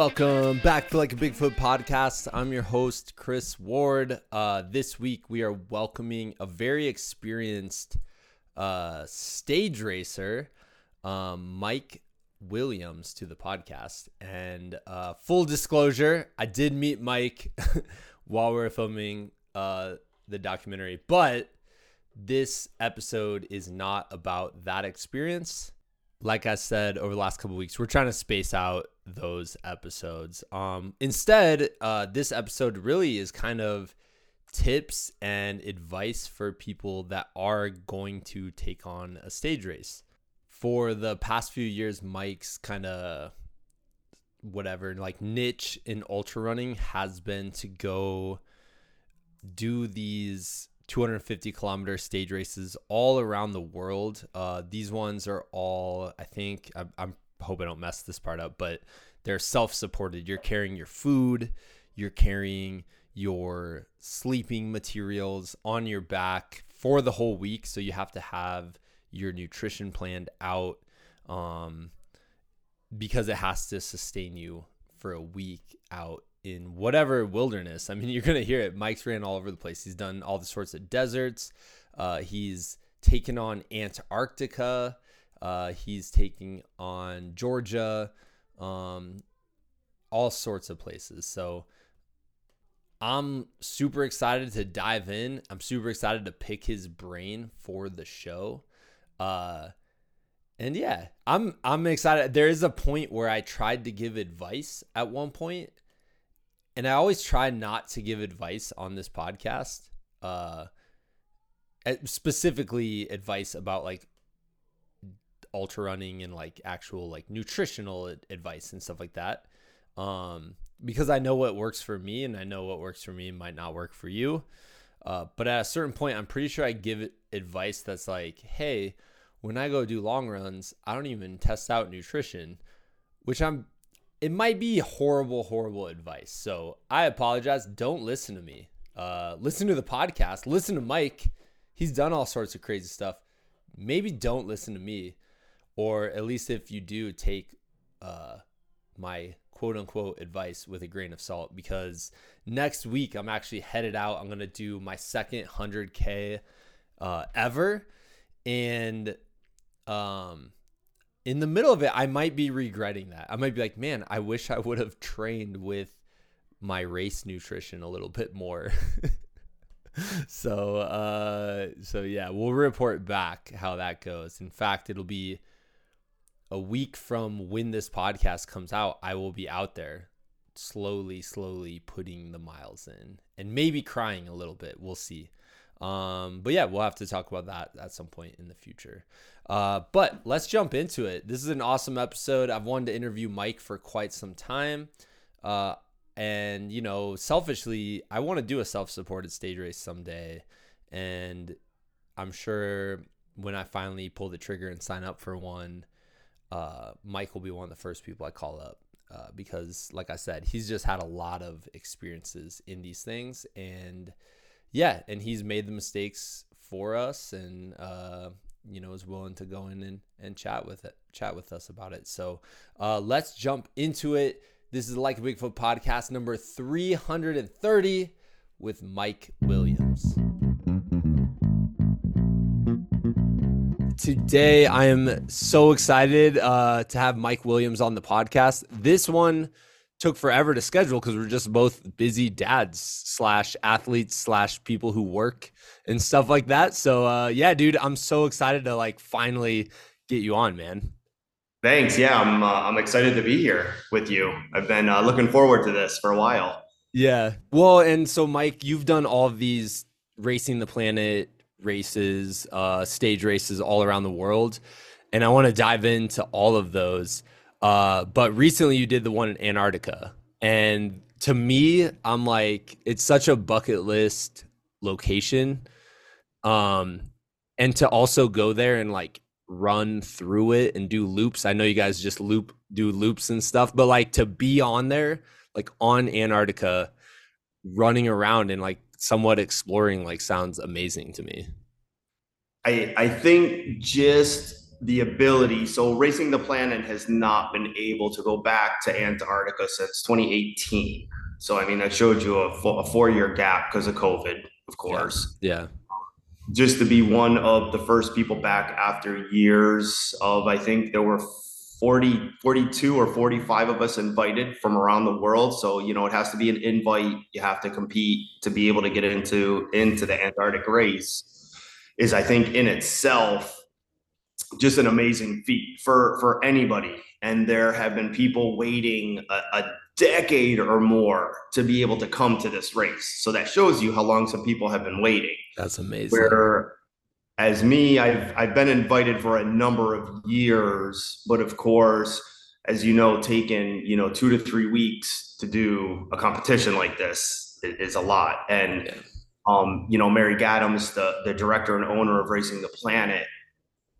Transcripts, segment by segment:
Welcome back to Like a Bigfoot podcast. I'm your host, Chris Ward. Uh, this week, we are welcoming a very experienced uh, stage racer, um, Mike Williams, to the podcast. And uh, full disclosure, I did meet Mike while we were filming uh, the documentary, but this episode is not about that experience like I said over the last couple weeks, we're trying to space out those episodes. Um, instead, uh, this episode really is kind of tips and advice for people that are going to take on a stage race. For the past few years, Mike's kind of whatever like niche in ultra running has been to go do these 250 kilometer stage races all around the world. Uh, these ones are all, I think, I, I'm hope I don't mess this part up, but they're self supported. You're carrying your food, you're carrying your sleeping materials on your back for the whole week. So you have to have your nutrition planned out um, because it has to sustain you for a week out in whatever wilderness. I mean, you're gonna hear it. Mike's ran all over the place. He's done all the sorts of deserts. Uh, he's taken on Antarctica. Uh, he's taking on Georgia, um, all sorts of places. So I'm super excited to dive in. I'm super excited to pick his brain for the show. Uh, and yeah, I'm I'm excited. There is a point where I tried to give advice at one point and I always try not to give advice on this podcast, uh, specifically advice about like ultra running and like actual like nutritional advice and stuff like that. Um, because I know what works for me and I know what works for me might not work for you. Uh, but at a certain point, I'm pretty sure I give advice that's like, hey, when I go do long runs, I don't even test out nutrition, which I'm it might be horrible, horrible advice. So I apologize. Don't listen to me. Uh, listen to the podcast. Listen to Mike. He's done all sorts of crazy stuff. Maybe don't listen to me, or at least if you do, take uh, my quote unquote advice with a grain of salt because next week I'm actually headed out. I'm gonna do my second 100k uh, ever, and um, in the middle of it, I might be regretting that. I might be like, man, I wish I would have trained with my race nutrition a little bit more. so, uh, so yeah, we'll report back how that goes. In fact, it'll be a week from when this podcast comes out. I will be out there slowly, slowly putting the miles in and maybe crying a little bit. We'll see. Um, but yeah, we'll have to talk about that at some point in the future. Uh, but let's jump into it. This is an awesome episode. I've wanted to interview Mike for quite some time. Uh, and, you know, selfishly, I want to do a self supported stage race someday. And I'm sure when I finally pull the trigger and sign up for one, uh, Mike will be one of the first people I call up. Uh, because, like I said, he's just had a lot of experiences in these things. And, yeah, and he's made the mistakes for us and uh, you know is willing to go in and, and chat with it, chat with us about it. So uh, let's jump into it. This is like a Bigfoot podcast number 330 with Mike Williams. Today, I am so excited uh, to have Mike Williams on the podcast. This one took forever to schedule because we're just both busy dads slash athletes slash people who work and stuff like that. So uh, yeah, dude, I'm so excited to like finally get you on, man. Thanks. Yeah, I'm uh, I'm excited to be here with you. I've been uh, looking forward to this for a while. Yeah. Well, and so Mike, you've done all of these racing the planet races, uh, stage races all around the world, and I want to dive into all of those. Uh, but recently you did the one in Antarctica. And to me, I'm like, it's such a bucket list location. Um, and to also go there and like run through it and do loops. I know you guys just loop do loops and stuff, but like to be on there, like on Antarctica, running around and like somewhat exploring like sounds amazing to me. I I think just the ability. So, Racing the Planet has not been able to go back to Antarctica since 2018. So, I mean, I showed you a, a four year gap because of COVID, of course. Yeah. Just to be one of the first people back after years of, I think there were 40, 42 or 45 of us invited from around the world. So, you know, it has to be an invite. You have to compete to be able to get into into the Antarctic race is I think in itself just an amazing feat for for anybody. And there have been people waiting a, a, decade or more to be able to come to this race. So that shows you how long some people have been waiting. That's amazing. Where as me i've i've been invited for a number of years but of course as you know taking you know two to three weeks to do a competition like this is a lot. And yeah. um you know mary gadams the the director and owner of racing the planet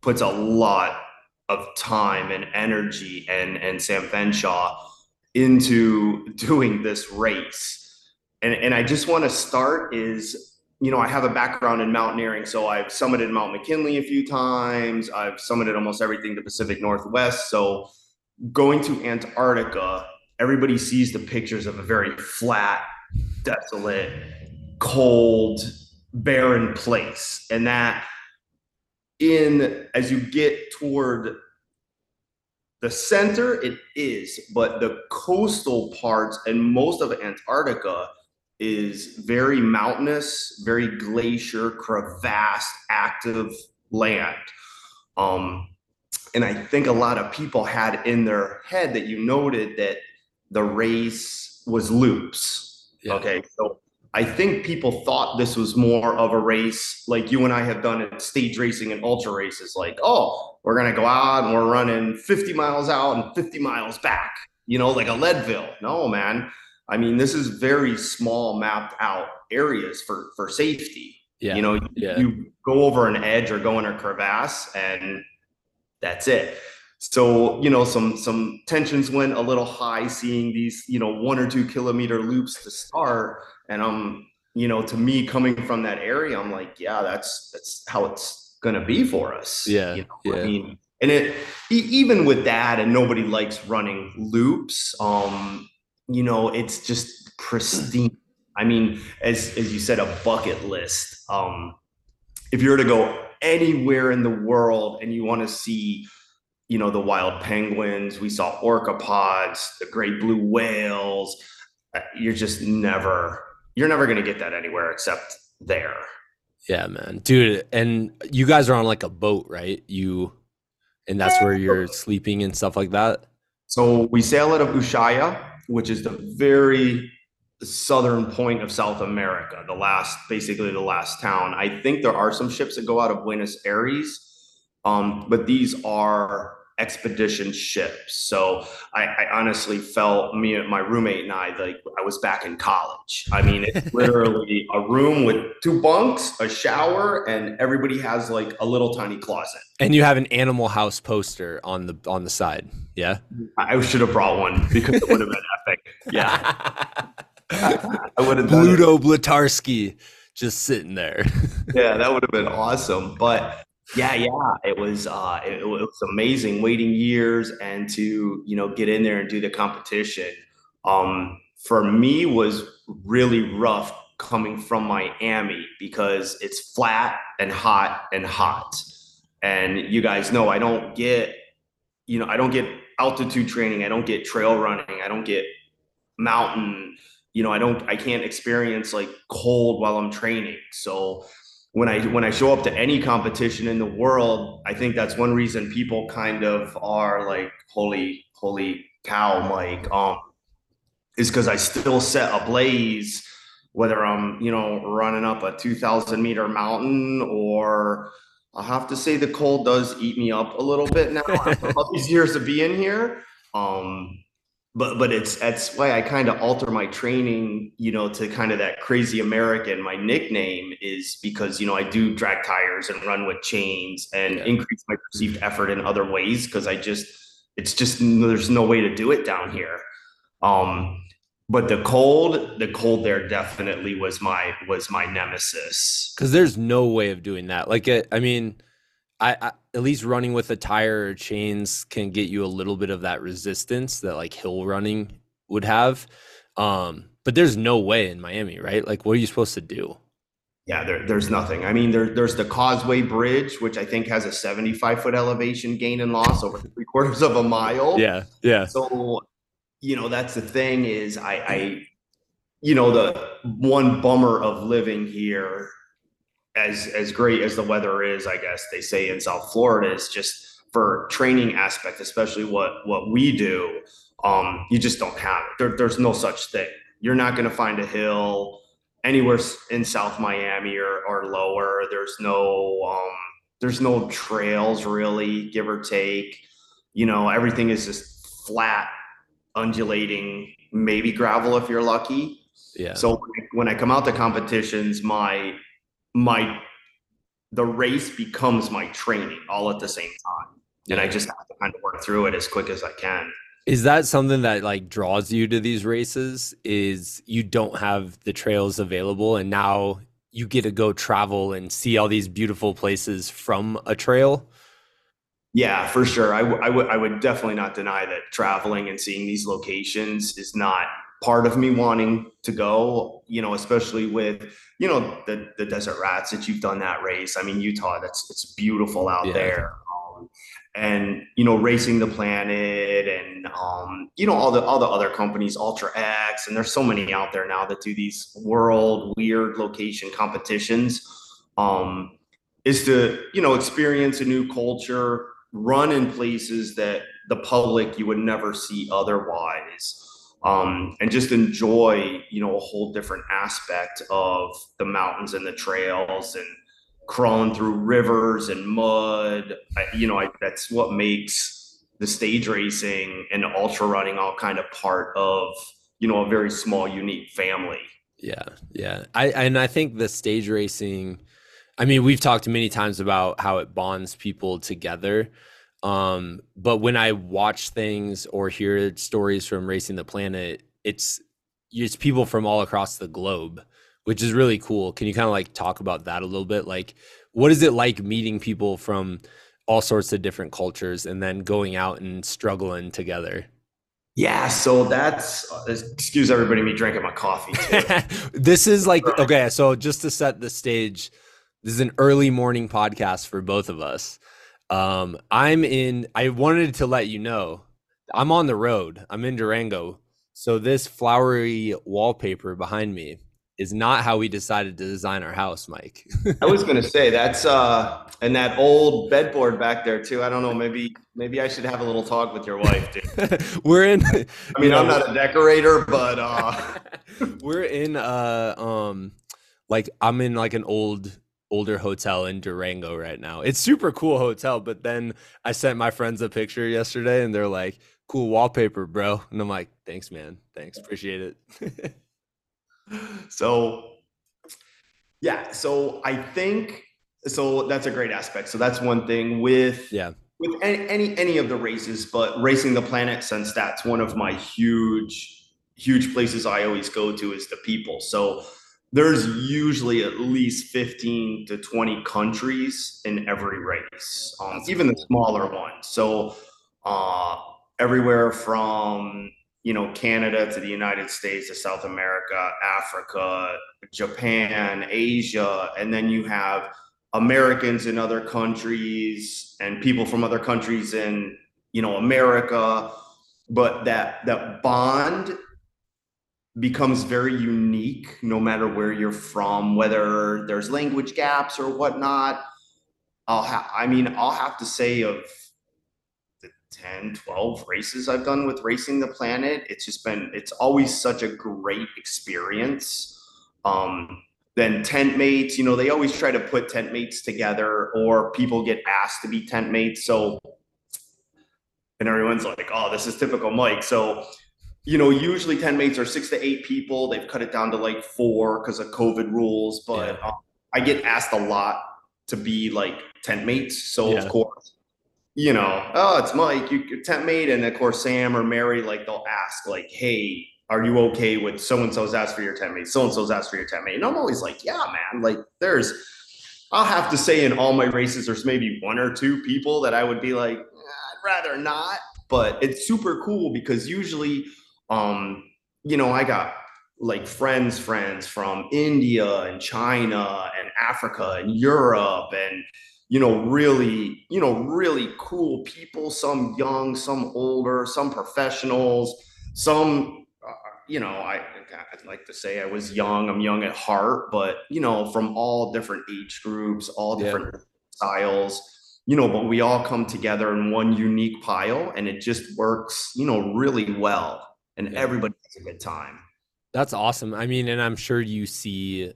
puts a lot of time and energy and and Sam Fenshaw into doing this race. And and I just want to start is you know, I have a background in mountaineering, so I've summited Mount McKinley a few times. I've summited almost everything the Pacific Northwest. So going to Antarctica, everybody sees the pictures of a very flat, desolate, cold, barren place. And that in as you get toward the center it is but the coastal parts and most of antarctica is very mountainous very glacier crevassed active land um, and i think a lot of people had in their head that you noted that the race was loops yeah. okay so I think people thought this was more of a race like you and I have done in stage racing and ultra races. Like, oh, we're gonna go out and we're running 50 miles out and 50 miles back, you know, like a Leadville. No, man. I mean, this is very small mapped out areas for for safety. Yeah. You know, yeah. you go over an edge or go in a crevasse and that's it. So, you know, some some tensions went a little high seeing these, you know, one or two kilometer loops to start and I'm, you know, to me coming from that area, I'm like, yeah, that's that's how it's gonna be for us. Yeah. You know? yeah. I mean, and it even with that, and nobody likes running loops. Um, you know, it's just pristine. I mean, as as you said, a bucket list. Um, if you were to go anywhere in the world and you want to see you know the wild penguins we saw orcapods the great blue whales uh, you're just never you're never going to get that anywhere except there. Yeah, man. Dude, and you guys are on like a boat, right? You and that's where you're sleeping and stuff like that. So we sail out of Ushuaia, which is the very southern point of South America, the last, basically the last town. I think there are some ships that go out of Buenos Aires, um, but these are expedition ships. So I, I, honestly felt me and my roommate and I like I was back in college. I mean, it's literally a room with two bunks, a shower, and everybody has like a little tiny closet. And you have an Animal House poster on the on the side. Yeah, I should have brought one because it would have been epic. Yeah, I would have. Bluto Blutarsky just sitting there. yeah, that would have been awesome. But yeah, yeah, it was uh, it, it, was amazing waiting years and to you know get in there and do the competition. Um, for me, was really rough coming from Miami because it's flat and hot and hot. And you guys know I don't get you know I don't get altitude training, I don't get trail running, I don't get mountain. You know, I don't I can't experience like cold while I'm training. So when I when I show up to any competition in the world, I think that's one reason people kind of are like, holy, holy cow, Mike, um, is because I still set a blaze, whether I'm, you know, running up a 2000 meter mountain or I have to say the cold does eat me up a little bit now after all these years of being here. Um, but but it's that's why I kind of alter my training, you know, to kind of that crazy American. My nickname is because you know I do drag tires and run with chains and yeah. increase my perceived effort in other ways because I just it's just there's no way to do it down here. Um, but the cold, the cold there definitely was my was my nemesis. Because there's no way of doing that. Like I mean, I, I, at least running with a tire or chains can get you a little bit of that resistance that like hill running would have. Um, but there's no way in Miami, right? Like, what are you supposed to do? Yeah, there, there's nothing. I mean, there, there's the Causeway Bridge, which I think has a 75 foot elevation gain and loss over three quarters of a mile. Yeah, yeah. So, you know, that's the thing is, I, I, you know, the one bummer of living here, as as great as the weather is, I guess they say in South Florida, is just for training aspect, especially what what we do. Um, you just don't have it. There, there's no such thing. You're not going to find a hill anywhere in South Miami or, or lower. There's no um, there's no trails really, give or take. You know, everything is just flat, undulating, maybe gravel if you're lucky. Yeah. So when I come out to competitions, my my the race becomes my training all at the same time, yeah. and I just have to kind of work through it as quick as I can. Is that something that like draws you to these races? Is you don't have the trails available and now you get to go travel and see all these beautiful places from a trail? Yeah, for sure. I, w- I would I would definitely not deny that traveling and seeing these locations is not part of me wanting to go. You know, especially with you know the the desert rats that you've done that race. I mean, Utah, that's it's beautiful out yeah. there and you know racing the planet and um, you know all the all the other companies ultra x and there's so many out there now that do these world weird location competitions um, is to you know experience a new culture run in places that the public you would never see otherwise um, and just enjoy you know a whole different aspect of the mountains and the trails and crawling through rivers and mud. I, you know, I, that's what makes the stage racing and ultra running all kind of part of you know a very small, unique family. Yeah, yeah. I and I think the stage racing. I mean, we've talked many times about how it bonds people together. Um, but when I watch things or hear stories from Racing the Planet, it's it's people from all across the globe which is really cool. Can you kind of like talk about that a little bit? Like, what is it like meeting people from all sorts of different cultures and then going out and struggling together? Yeah, so that's excuse everybody me drinking my coffee. this is like okay, so just to set the stage, this is an early morning podcast for both of us. Um, I'm in. I wanted to let you know, I'm on the road. I'm in Durango, so this flowery wallpaper behind me is not how we decided to design our house, Mike. I was going to say that's uh and that old bedboard back there too. I don't know, maybe maybe I should have a little talk with your wife, dude. we're in I mean, I'm not a decorator, but uh we're in uh um like I'm in like an old older hotel in Durango right now. It's super cool hotel, but then I sent my friends a picture yesterday and they're like, "Cool wallpaper, bro." And I'm like, "Thanks, man. Thanks. Appreciate it." so yeah so i think so that's a great aspect so that's one thing with yeah with any, any any of the races but racing the planet since that's one of my huge huge places i always go to is the people so there's usually at least 15 to 20 countries in every race um, even the smaller ones so uh, everywhere from you know, Canada to the United States to South America, Africa, Japan, Asia, and then you have Americans in other countries and people from other countries in, you know, America. But that that bond becomes very unique no matter where you're from, whether there's language gaps or whatnot. I'll ha- I mean, I'll have to say of the 10, 12 races I've done with Racing the Planet. It's just been, it's always such a great experience. Um, then tent mates, you know, they always try to put tent mates together or people get asked to be tent mates. So, and everyone's like, oh, this is typical Mike. So, you know, usually tent mates are six to eight people. They've cut it down to like four because of COVID rules. But yeah. um, I get asked a lot to be like tent mates. So, yeah. of course, you know, oh, it's Mike, you tent mate, and of course Sam or Mary, like they'll ask, like, hey, are you okay with so and so's asked for your tent mate? So and so's asked for your tent mate, and I'm always like, yeah, man. Like, there's I'll have to say in all my races, there's maybe one or two people that I would be like, I'd rather not. But it's super cool because usually, um, you know, I got like friends, friends from India and China and Africa and Europe and you know, really, you know, really cool people, some young, some older, some professionals, some, uh, you know, I, I'd like to say I was young, I'm young at heart, but, you know, from all different age groups, all different yeah. styles, you know, but we all come together in one unique pile and it just works, you know, really well. And yeah. everybody has a good time. That's awesome. I mean, and I'm sure you see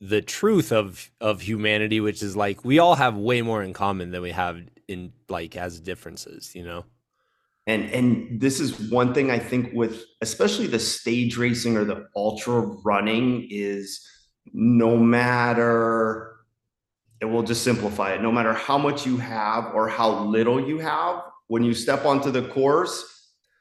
the truth of of humanity, which is like we all have way more in common than we have in like as differences, you know. And and this is one thing I think with especially the stage racing or the ultra running is no matter it will just simplify it no matter how much you have or how little you have when you step onto the course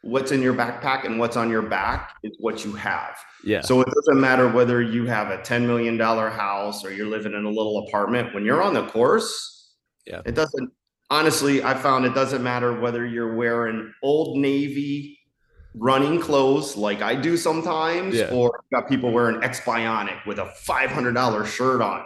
what's in your backpack and what's on your back is what you have. Yeah. So it doesn't matter whether you have a $10 million house or you're living in a little apartment. When you're on the course, yeah, it doesn't honestly, I found it doesn't matter whether you're wearing old navy running clothes like I do sometimes, yeah. or got people wearing X Bionic with a $500 shirt on.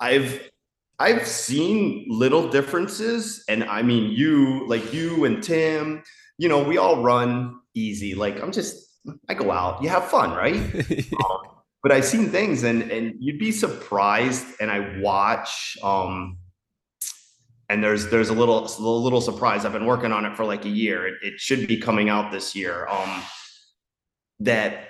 I've I've seen little differences, and I mean, you like you and Tim, you know, we all run easy. Like I'm just, I go out, you have fun, right? um, but I've seen things, and and you'd be surprised. And I watch, um, and there's there's a little a little surprise. I've been working on it for like a year. It, it should be coming out this year. Um, that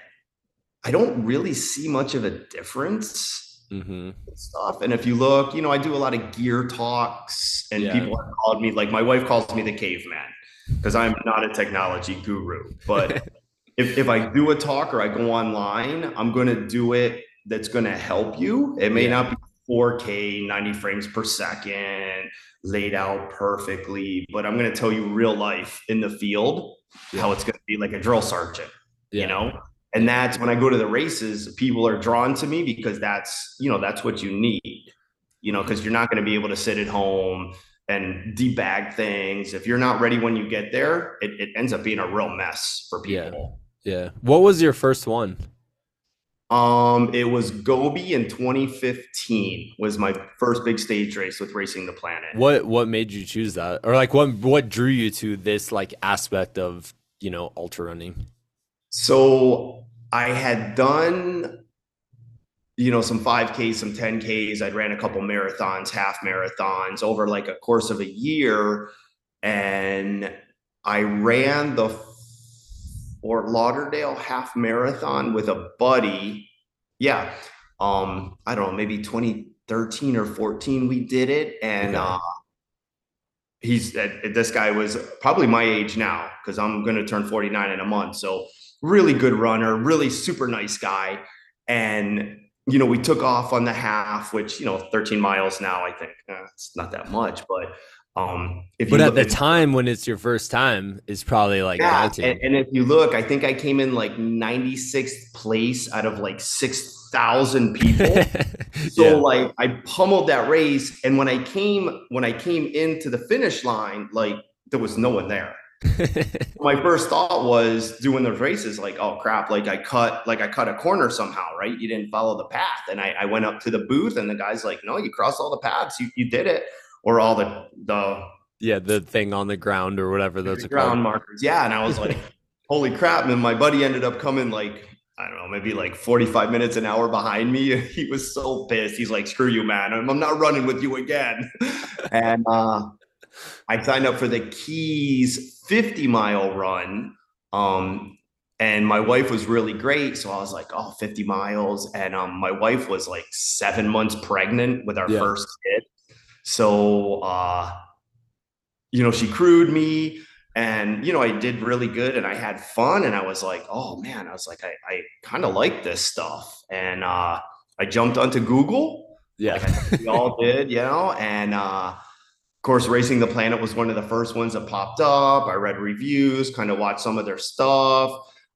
I don't really see much of a difference. Mm-hmm. stuff. And if you look, you know, I do a lot of gear talks, and yeah. people have called me like my wife calls me the caveman because I'm not a technology guru. But if, if I do a talk or I go online, I'm going to do it that's going to help you. It may yeah. not be 4K, 90 frames per second, laid out perfectly, but I'm going to tell you real life in the field yeah. how it's going to be like a drill sergeant, yeah. you know? And that's when I go to the races, people are drawn to me because that's, you know, that's what you need, you know, because you're not going to be able to sit at home and debag things. If you're not ready when you get there, it, it ends up being a real mess for people. Yeah. yeah. What was your first one? Um, it was Gobi in 2015 was my first big stage race with Racing the Planet. What what made you choose that? Or like what what drew you to this like aspect of, you know, ultra running? So I had done you know, some 5Ks, some 10Ks. I'd ran a couple marathons, half marathons over like a course of a year. And I ran the Fort Lauderdale half marathon with a buddy. Yeah. Um, I don't know, maybe 2013 or 14 we did it. And okay. uh he's uh, this guy was probably my age now because I'm gonna turn 49 in a month. So really good runner, really super nice guy. And you know, we took off on the half, which, you know, 13 miles now, I think uh, it's not that much, but um, if but at the time when it's your first time, it's probably like yeah, and, and, if you look, I think I came in like 96th place out of like 6,000 people. so yeah. like I pummeled that race, and when I came when I came into the finish line, like there was no one there. my first thought was doing the races like oh crap like i cut like i cut a corner somehow right you didn't follow the path and I, I went up to the booth and the guy's like no you crossed all the paths you, you did it or all the the yeah the thing on the ground or whatever those are ground called. markers yeah and i was like holy crap and my buddy ended up coming like I don't know, maybe like 45 minutes an hour behind me. He was so pissed. He's like, screw you, man. I'm, I'm not running with you again. and uh, I signed up for the Keys 50 mile run. Um, and my wife was really great. So I was like, oh, 50 miles. And um, my wife was like seven months pregnant with our yeah. first kid. So, uh, you know, she crewed me and, you know, I did really good and I had fun. And I was like, oh man, I was like, I, I kind of like this stuff. And uh, I jumped onto Google. Yeah. Like we all did, you know, and, uh, course, Racing the Planet was one of the first ones that popped up. I read reviews, kind of watched some of their stuff.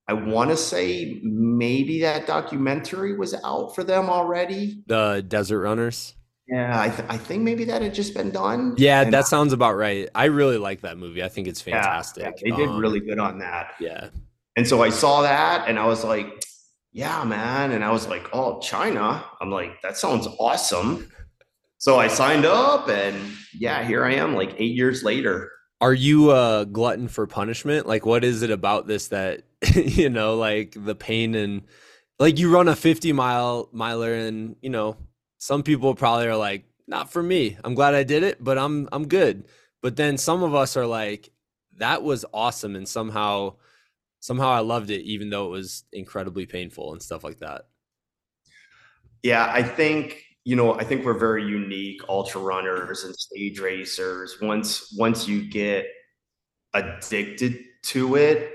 I want to say maybe that documentary was out for them already. The Desert Runners. Yeah, I, th- I think maybe that had just been done. Yeah, And that sounds about right. I really like that movie. I think it's fantastic. yeah, they did Um, really good on that. Yeah. And so I saw that and I was like, yeah, man. And I was like, oh, China. I'm like, that sounds awesome. So I signed up and yeah, here I am like eight years later. Are you a glutton for punishment? Like, what is it about this that you know, like the pain and like you run a 50 mile miler, and you know, some people probably are like, not for me. I'm glad I did it, but I'm I'm good. But then some of us are like, that was awesome, and somehow somehow I loved it, even though it was incredibly painful and stuff like that. Yeah, I think, you know, I think we're very unique ultra runners and stage racers. Once once you get addicted to it,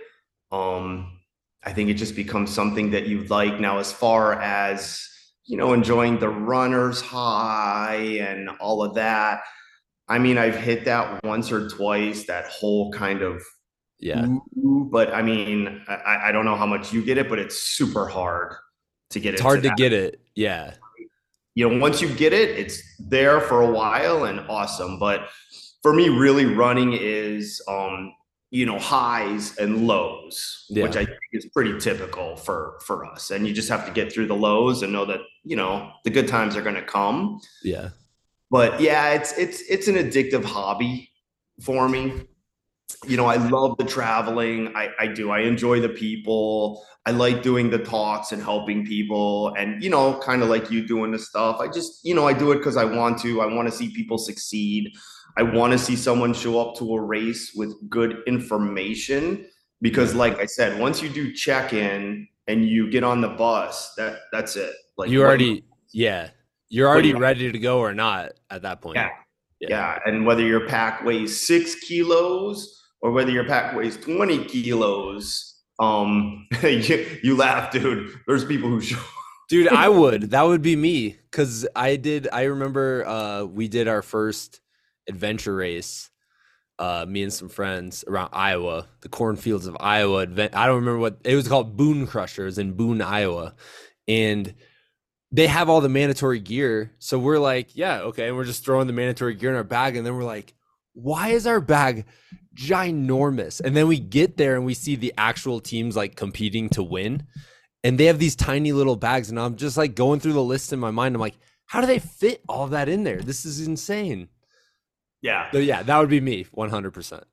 um, I think it just becomes something that you like. Now, as far as, you know, enjoying the runner's high and all of that, I mean, I've hit that once or twice, that whole kind of Yeah. ooh, but I mean, I, I don't know how much you get it, but it's super hard to get it. It's hard to that get it. Yeah. You know, once you get it, it's there for a while and awesome. But for me, really running is, um, you know, highs and lows, Yeah. which I think is pretty typical for for us. And you just have to get through the lows and know that you know the good times are going to come. Yeah. But yeah, it's it's it's an addictive hobby for me. You know, I love the traveling. I, I do. I enjoy the people. I like doing the talks and helping people and, you know, kind of like you doing the stuff. I just, you know, I do it because I want to. I want to see people succeed. I want to see someone show up to a race with good information because like I said, once you do check in and you get on the bus, that that's it. Like you already, yeah. You're already ready to go or not at that point. Yeah. Yeah. And whether your pack weighs six kilos or whether your pack weighs 20 kilos, um, you, you laugh, dude. There's people who show. Dude, I would. That would be me. Cause I did I remember uh we did our first adventure race. Uh me and some friends around Iowa, the cornfields of Iowa. I don't remember what it was called Boone Crushers in Boone, Iowa. And they have all the mandatory gear. So we're like, yeah, okay. And we're just throwing the mandatory gear in our bag. And then we're like, why is our bag ginormous? And then we get there and we see the actual teams like competing to win. And they have these tiny little bags. And I'm just like going through the list in my mind. I'm like, how do they fit all that in there? This is insane. Yeah. So yeah, that would be me 100%.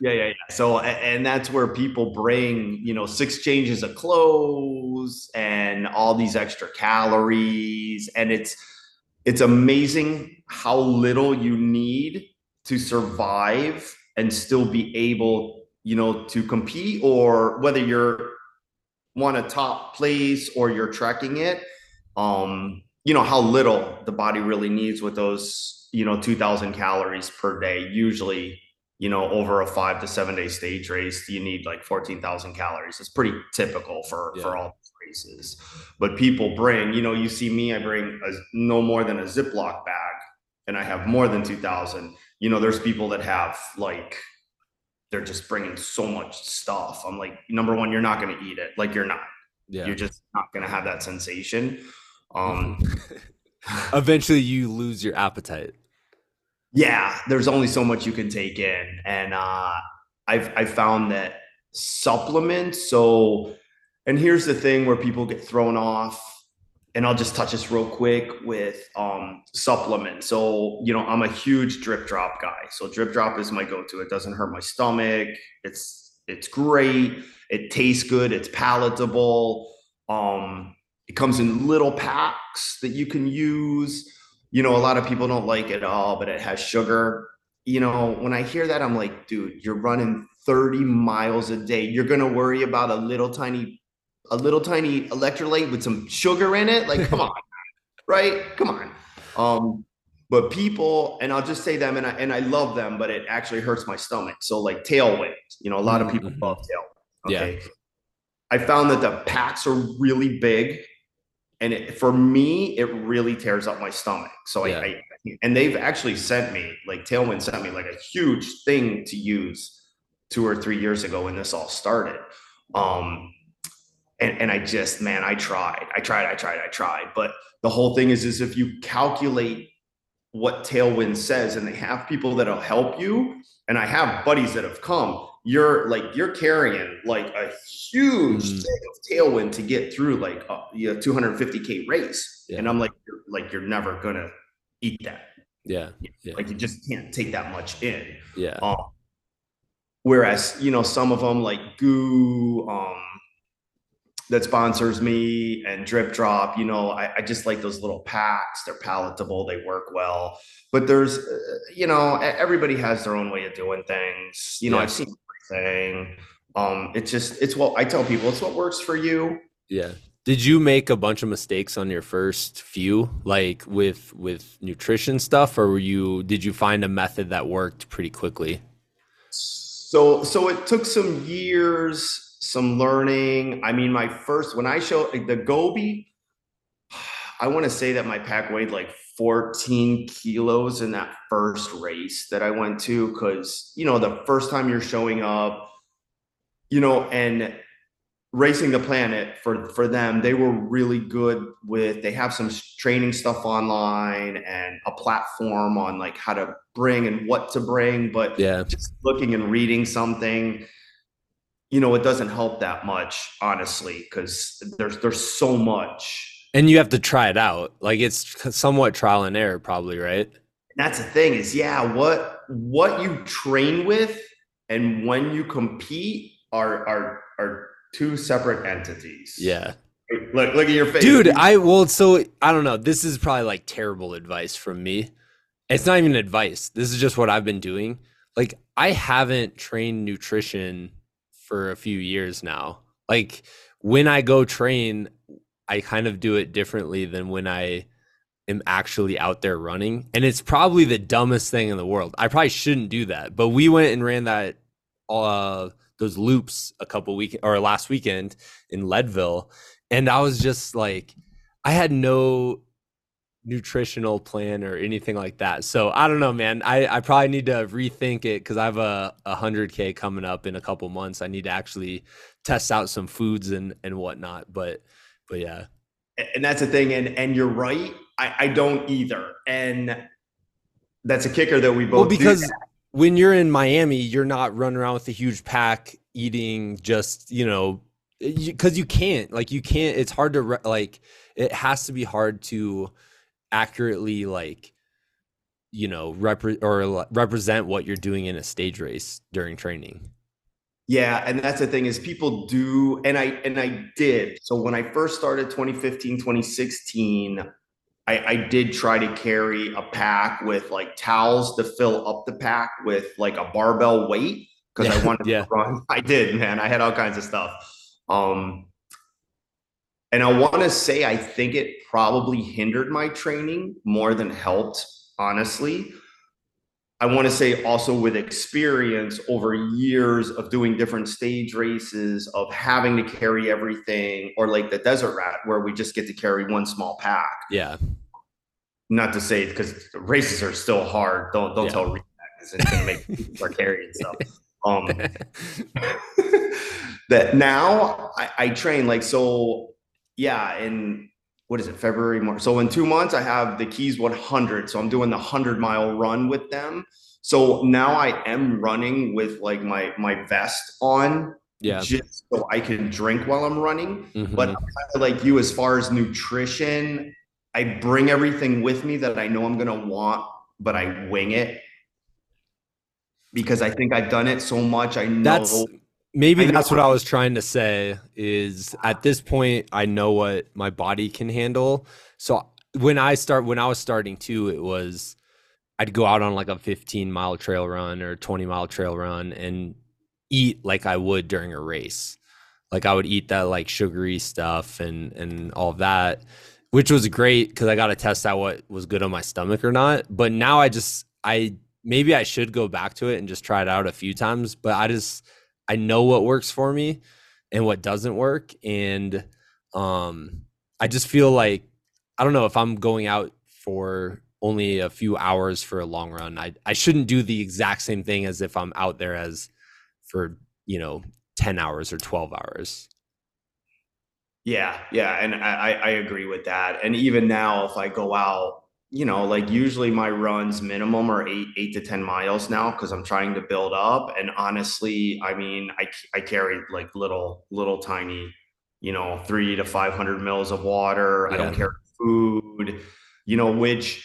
Yeah. Yeah. Yeah. So, and that's where people bring, you know, six changes of clothes and all these extra calories. And it's, it's amazing how little you need to survive and still be able, you know, to compete or whether you're want a top place or you're tracking it. Um, you know, how little the body really needs with those, you know, 2000 calories per day. Usually, you know, over a five to seven day stage race, you need like 14,000 calories. It's pretty typical for, for all races. But people bring, you know, you see me, I bring a, no more than a Ziploc bag and I have more than 2000. You know, there's people that have like, they're just bringing so much stuff. I'm like, number one, you're not going to eat it. Like you're not, Yeah. you're just not going to have that sensation. Um, Eventually you lose your appetite. Yeah, there's only so much you can take in. And uh, I've, I've found that supplements. So, and here's the thing where people get thrown off. And I'll just touch this real quick with um, supplements. So, you know, I'm a huge drip drop guy. So drip drop is my go-to. It doesn't hurt my stomach. It's it's great. It tastes good. It's palatable. Um, it comes in little packs that you can use. You know, a lot of people don't like it all, but it has sugar. You know, when I hear that, I'm like, dude, you're running 30 miles a day. You're gonna worry about a little tiny a little tiny electrolyte with some sugar in it. Like, come on, right? Come on. Um, but people, and I'll just say them, and I and I love them, but it actually hurts my stomach. So like tailwind, you know, a lot of people Mhm. love tailwind. Yeah. I found that the packs are really big, and it, for me, it really tears up my stomach. So Yeah. I, I and they've actually sent me like Tailwind sent me like a huge thing to use two or three years ago when this all started. Um, and, and I just, man, I tried, I tried, I tried, I tried. But the whole thing is, is if you calculate what tailwind says and they have people that'll help you and i have buddies that have come you're like you're carrying like a huge mm. of tailwind to get through like a you know, 250k race yeah. and i'm like you're, like you're never gonna eat that yeah. yeah like you just can't take that much in yeah um, whereas you know some of them like GU um that sponsors me and drip drop you know I, I, just like those little packs they're palatable they work well but there's uh, you know everybody has their own way of doing things you know yeah. i've seen everything um it's just it's what i tell people it's what works for you. Yeah. Did you make a bunch of mistakes on your first few like with with nutrition stuff or were you did you find a method that worked pretty quickly? So so it took some years some learning. I mean, my first when I show the Gobi, I want to say that my pack weighed like 14 kilos in that first race that I went to because you know the first time you're showing up, you know, and racing the planet for for them they were really good with they have some training stuff online and a platform on like how to bring and what to bring but yeah just looking and reading something you know, it doesn't help that much, honestly, because there's there's so much. And you have to try it out. Like it's somewhat trial and error, probably, right? That's the thing is, yeah, what what you train with and when you compete are are are two separate entities. Yeah. Look, look at your face. Dude, I well, so I don't know. This is probably like terrible advice from me. It's not even advice. This is just what I've been doing. Like I haven't trained nutrition for a few years now. Like when I go train, I kind of do it differently than when I am actually out there running. And it's probably the dumbest thing in the world. I probably shouldn't do that. But we went and ran that uh those loops a couple week or last weekend in Leadville and I was just like I had no nutritional plan or anything like that. So I don't know, man. I, I probably need to rethink it because I have a, a hundred K coming up in a couple months. I need to actually test out some foods and, and whatnot. But but yeah. And that's the thing. And and you're right. I, I don't either. And that's a kicker that we both well, because when you're in Miami, you're not running around with a huge pack eating just, you know, because you, you can't like you can't it's hard to re- like it has to be hard to accurately like you know repre- or represent what you're doing in a stage race during training yeah and that's the thing is people do and i and i did so when i first started 2015 2016 I, I did try to carry a pack with like towels to fill up the pack with like a barbell weight because yeah, I wanted yeah. to run. I did, man. I had all kinds of stuff. Um, and I want to say I think it probably hindered my training more than helped, honestly. I want to say also with experience over years of doing different stage races, of having to carry everything, or like the desert rat where we just get to carry one small pack. Yeah. Not to say because races are still hard. Don't don't yeah. tell Reed that it's gonna make people carrying stuff. Um that now I, I train like so yeah, in what is it, February, March. So in two months, I have the Keys 100. So I'm doing the 100 mile run with them. So now I am running with like my my vest on, yeah, just so I can drink while I'm running. Mm-hmm. But like you, as far as nutrition, I bring everything with me that I know I'm gonna want, but I wing it because I think I've done it so much. I know that's maybe that's what I was trying to say is at this point I know what my body can handle. So when I start when I was starting too, it was I'd go out on like a 15 mile trail run or 20 mile trail run and eat like I would during a race. Like I would eat that like sugary stuff and and all that, which was great because I got to test out what was good on my stomach or not. But now I just I maybe I should go back to it and just try it out a few times. But I just I know what works for me and what doesn't work. And um, I just feel like I don't know if I'm going out for only a few hours for a long run. I I shouldn't do the exact same thing as if I'm out there as for you know 10 hours or 12 hours. Yeah, yeah, and I I agree with that. And even now, if I go out you know, like usually my runs minimum are eight, eight to 10 miles now because I'm trying to build up. And honestly, I mean, I, I carry like little, little tiny, you know, three to 500 mils of water. I don't Yeah. carry food, you know, which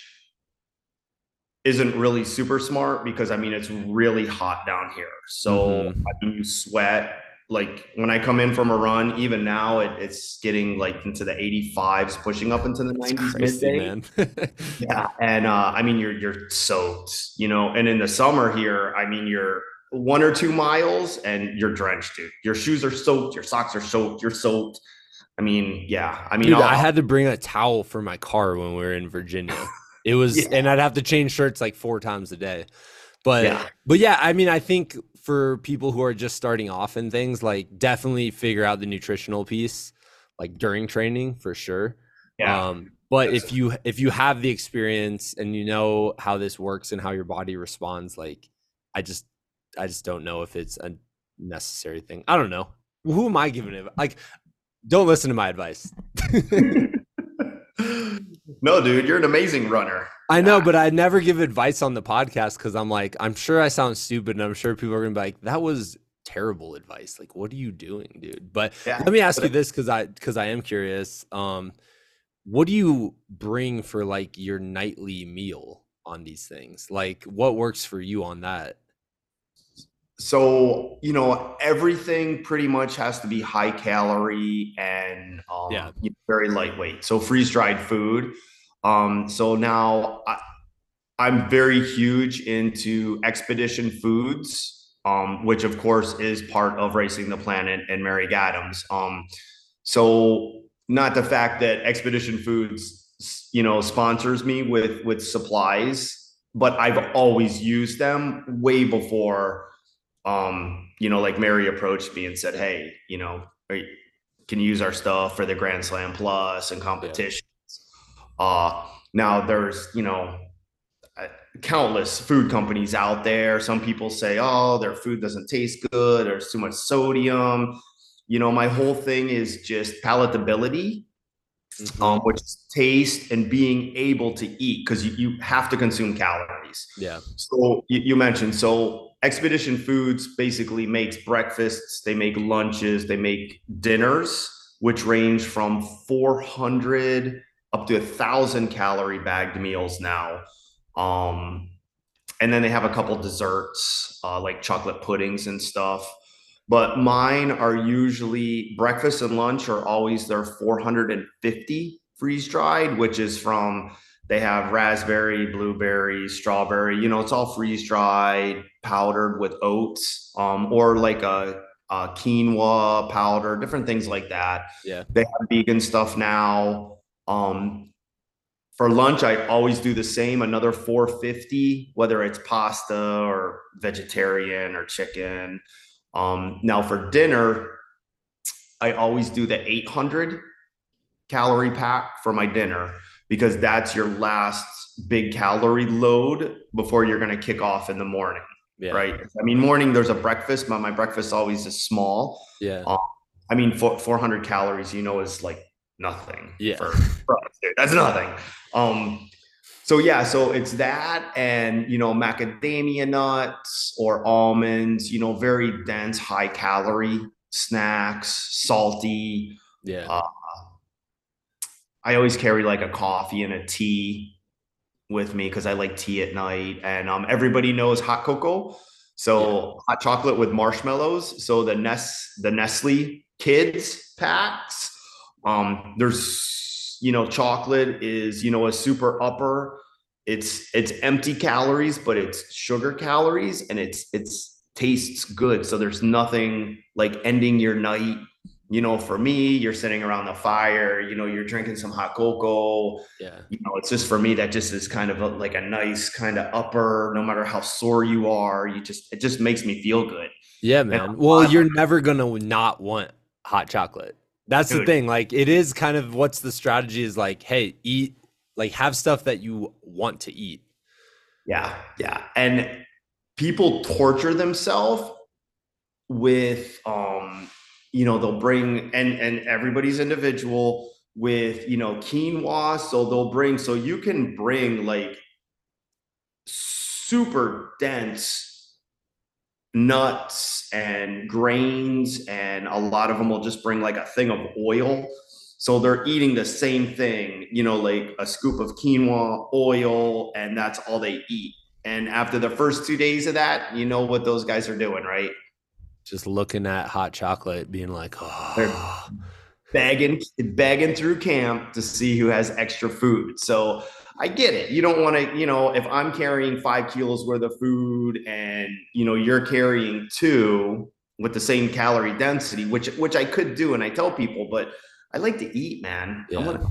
isn't really super smart because I mean, it's really hot down here. So, Mhm. I mean, you sweat. Like when I come in from a run, even now it, it's getting like into the 85s, pushing up into the 90s Crazy, midday. Yeah, and uh, I mean you're you're soaked, you know. And in the summer here, I mean you're one or two miles and you're drenched, dude. Your shoes are soaked, your socks are soaked, you're soaked. I mean, yeah. I mean, Dude, I had to bring a towel for my car when we were in Virginia. It was, Yeah. and I'd have to change shirts like four times a day. But, Yeah. but yeah, I mean, I think for people who are just starting off and things, like definitely figure out the nutritional piece, like during training for sure. yeah, Um, but if you if you have the experience and you know how this works and how your body responds, like I just I just don't know if it's a necessary thing. I don't know. Who am I giving it? Like, don't listen to my advice. no, dude, you're an amazing runner. I know, but I never give advice on the podcast because I'm like, I'm sure I sound stupid, and I'm sure people are gonna be like, that was terrible advice. Like, what are you doing, dude? But Yeah, let me ask you this because I because I am curious. Um, what do you bring for like your nightly meal on these things? Like, what works for you on that? So you know everything pretty much has to be high calorie and um, Yeah. very lightweight. So freeze dried food. Um, so now I, i'm very huge into expedition foods um, which of course is part of racing the planet and mary Gadams um, so not the fact that expedition foods you know sponsors me with with supplies but i've always used them way before um, you know, like Mary approached me and said, Hey, you know, you- can you use our stuff for the Grand Slam Plus and competitions? Uh, now there's, you know, uh, countless food companies out there. Some people say, Oh, their food doesn't taste good. There's too much sodium. You know, my whole thing is just palatability um, which is taste and being able to eat because you, you have to consume calories. Yeah, So you, you mentioned so Expedition Foods basically makes breakfasts, they make lunches, they make dinners, which range from 400 up to a thousand calorie bagged meals now. Um, and then they have a couple desserts uh, like chocolate puddings and stuff. But mine are usually breakfast and lunch are always their 450 freeze dried, which is from they have raspberry, blueberry, strawberry. You know, it's all freeze dried, powdered with oats, um, or like a, a quinoa powder, different things like that. Yeah. they have vegan stuff now. Um, for lunch, I always do the same, another 450, whether it's pasta or vegetarian or chicken. Um, now for dinner, I always do the 800 calorie pack for my dinner because that's your last big calorie load before you're going to kick off in the morning, yeah, right? I mean, morning there's a breakfast, but my breakfast always is small. Yeah, I mean, four, 400 calories, you know, is like nothing. Yeah. For, for us. That's nothing. Um, so yeah, so it's that and you know, macadamia nuts or almonds, you know, very dense, high calorie snacks, salty. yeah, Uh, I always carry like a coffee and a tea with me because I like tea at night. And um, everybody knows hot cocoa. So hot chocolate with marshmallows. So the Nest the Nestle kids packs. Um, there's you know, chocolate is, you know, a super upper. It's it's empty calories, but it's sugar calories and it's it's tastes good. So there's nothing like ending your night you know, for me, you're sitting around the fire, you know, you're drinking some hot cocoa. yeah. You know, it's just for me that just is kind of a, like a nice kind of upper, no matter how sore you are, you just, it just makes me feel good. Yeah, man. Well, you're never gonna not want hot chocolate. That's the thing. Like, it is kind of what's the strategy is like, hey, eat, like, have stuff that you want to eat. Yeah. Yeah. And people torture themselves with, um, you know, they'll bring, and, and everybody's individual, with you know quinoa. So they'll bring so you can bring like super dense nuts and grains, and a lot of them will just bring like a thing of oil. So they're eating the same thing, you know, like a scoop of quinoa, oil, and that's all they eat. And after the first two days of that, you know what those guys are doing, right? Just looking at hot chocolate, being like, oh. bagging, bagging through camp to see who has extra food. So I get it. You don't want to, you know, if I'm carrying five kilos worth of food and you know you're carrying two with the same calorie density, which which I could do, and I tell people, but I like to eat, man. Yeah. Wanna,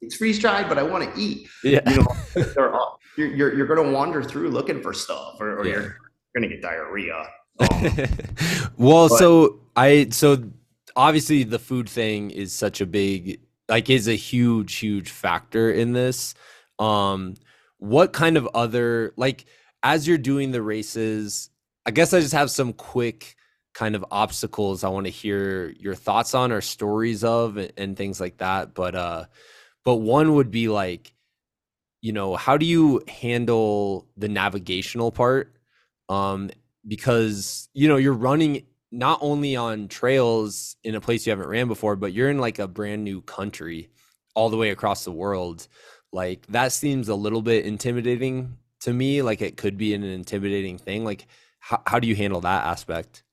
it's freeze dried, but I want to eat. Yeah. You know, you're, you're, you're going to wander through looking for stuff, or, or yeah. you're going to get diarrhea. Um, well, but, so I so obviously the food thing is such a big like is a huge huge factor in this um, what kind of other like as you're doing the races? I guess I just have some quick kind of obstacles I want to hear your thoughts on or stories of and, and things like that. But uh, but one would be like, you know, how do you handle the navigational part? Um, because you know you're running not only on trails in a place you haven't ran before, but you're in like a brand new country all the way across the world. Like that seems a little bit intimidating to me. Like it could be an intimidating thing. Like how, how do you handle that aspect?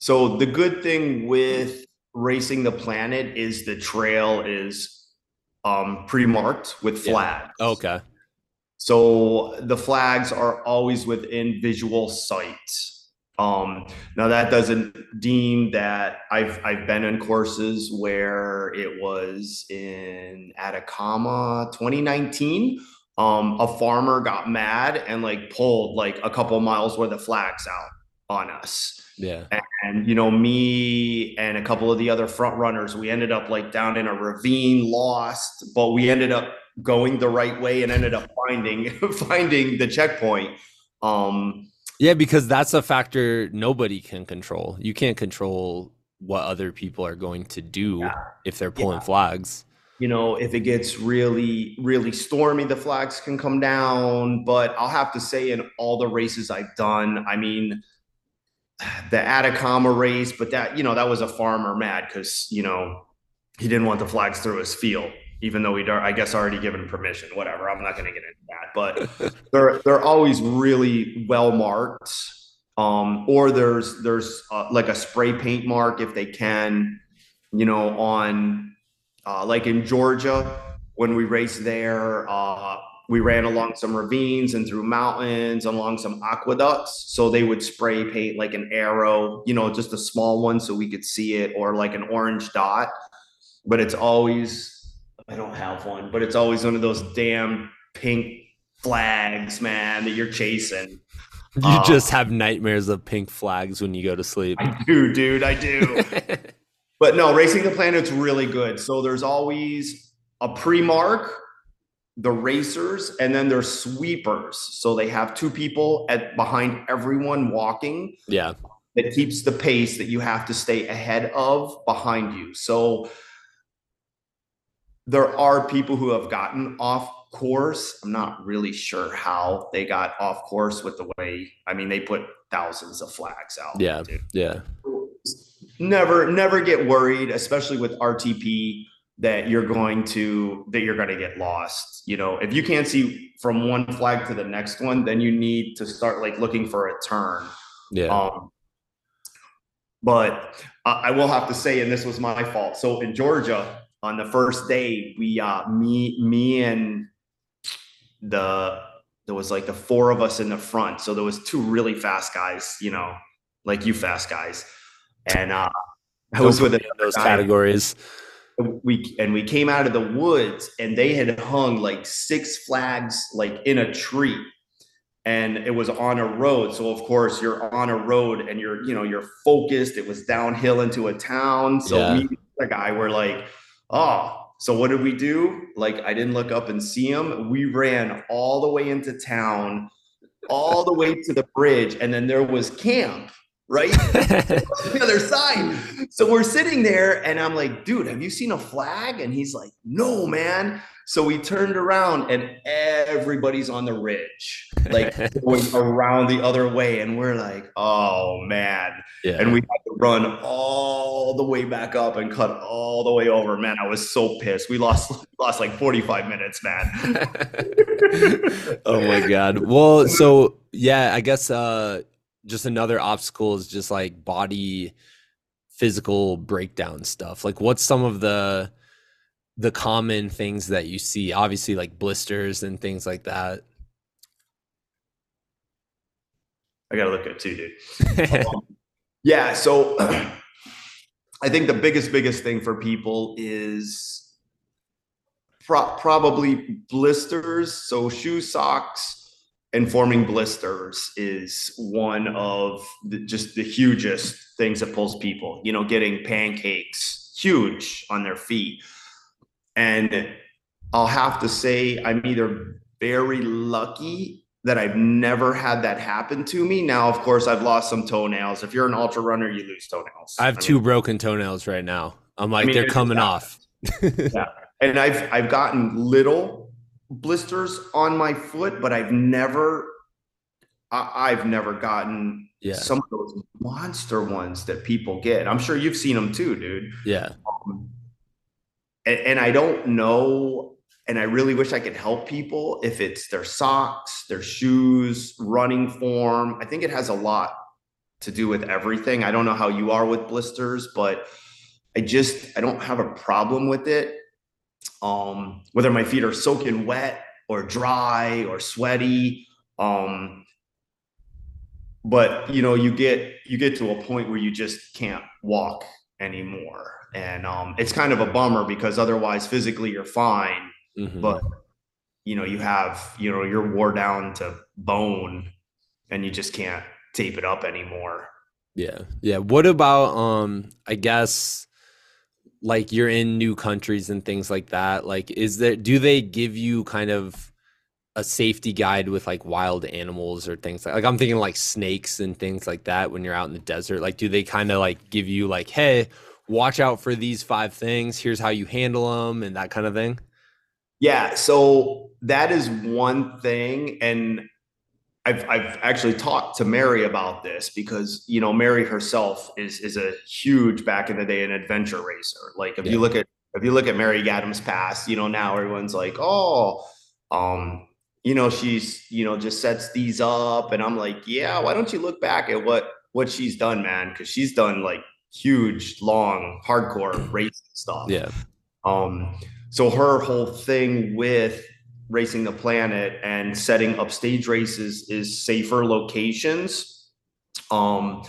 So the good thing with racing the planet is the trail is um pre-marked with flags. Yeah. Okay. So the flags are always within visual sight. Um, now that doesn't deem that I've I've been in courses where it was in Atacama 2019. Um, a farmer got mad and like pulled like a couple miles worth of flags out on us. Yeah. And you know, me and a couple of the other front runners, we ended up like down in a ravine, lost, but we ended up going the right way and ended up finding finding the checkpoint. Um yeah, because that's a factor nobody can control. You can't control what other people are going to do yeah. if they're pulling yeah. flags. You know, if it gets really, really stormy, the flags can come down. But I'll have to say, in all the races I've done, I mean, the Atacama race, but that, you know, that was a farmer mad because, you know, he didn't want the flags through his field even though we'd I guess already given permission. Whatever. I'm not going to get into that, but they're they're always really well marked. Um, or there's there's uh, like a spray paint mark if they can, you know, on uh, like in Georgia when we raced there. Uh, we ran along some ravines and through mountains along some aqueducts so they would spray paint like an arrow you know just a small one so we could see it or like an orange dot but it's always I don't have one, but it's always one of those damn pink flags, man, that you're chasing. You um, just have nightmares of pink flags when you go to sleep. I do, dude. I do. but no, Racing the Planet's really good. So there's always a pre-mark, the racers, and then there's sweepers. So they have two people at behind everyone walking. Yeah. That keeps the pace that you have to stay ahead of behind you. So there are people who have gotten off course. I'm not really sure how they got off course with the way. I mean, they put thousands of flags out. Yeah, dude. yeah. Never, never get worried, especially with RTP, that you're going to that you're going to get lost. You know, if you can't see from one flag to the next one, then you need to start like looking for a turn. Yeah. Um, but I will have to say, and this was my fault. So in Georgia, on the first day, we uh me me and the there was like the four of us in the front. So there was two really fast guys, you know, like you fast guys. And uh I was with those guy. categories. We and we came out of the woods and they had hung like six flags like in a tree and it was on a road so of course you're on a road and you're you know you're focused it was downhill into a town so yeah. me the guy were like Oh, so what did we do? Like, I didn't look up and see him. We ran all the way into town, all the way to the bridge, and then there was camp. right? the other side. So we're sitting there and I'm like, dude, have you seen a flag? And he's like, no, man. So we turned around and everybody's on the ridge, like going around the other way. And we're like, oh man. Yeah. And we run all the way back up and cut all the way over. Man, I was so pissed. We lost lost like 45 minutes, man. oh my God. Well, so yeah, I guess uh just another obstacle is just like body physical breakdown stuff. Like what's some of the the common things that you see? Obviously like blisters and things like that. I gotta look at two, dude. um, yeah, so I think the biggest, biggest thing for people is pro- probably blisters. So shoe socks and forming blisters is one of the, just the hugest things that pulls people you know getting pancakes huge on their feet and i'll have to say i'm either very lucky that i've never had that happen to me now of course i've lost some toenails if you're an ultra runner you lose toenails i have I two mean, broken toenails right now i'm like I mean, they're coming off yeah and i've i've gotten little blisters on my foot, but I've never I, have never gotten yeah. some of those monster ones that people get. I'm sure you've seen them too, dude. Yeah. Um, and, and I don't know, and I really wish I could help people if it's their socks, their shoes, running form. I think it has a lot to do with everything. I don't know how you are with blisters, but I just I don't have a problem with it um, whether my feet are soaking wet or dry or sweaty. Um, but you know, you get you get to a point where you just can't walk anymore, and um, it's kind of a bummer because otherwise, physically, you're fine, mm-hmm. but you know, you have you know, you're wore down to bone, and you just can't tape it up anymore. Yeah, yeah. What about um? I guess like you're in new countries and things like that like is there do they give you kind of a safety guide with like wild animals or things like, like i'm thinking like snakes and things like that when you're out in the desert like do they kind of like give you like hey watch out for these five things here's how you handle them and that kind of thing yeah so that is one thing and I've I've actually talked to Mary about this because you know Mary herself is is a huge back in the day an adventure racer. Like if yeah. you look at if you look at Mary Gadams' past, you know now everyone's like, oh, um, you know she's you know just sets these up, and I'm like, yeah, why don't you look back at what what she's done, man? Because she's done like huge, long, hardcore racing stuff. Yeah. Um. So her whole thing with racing the planet and setting up stage races is safer locations. Um,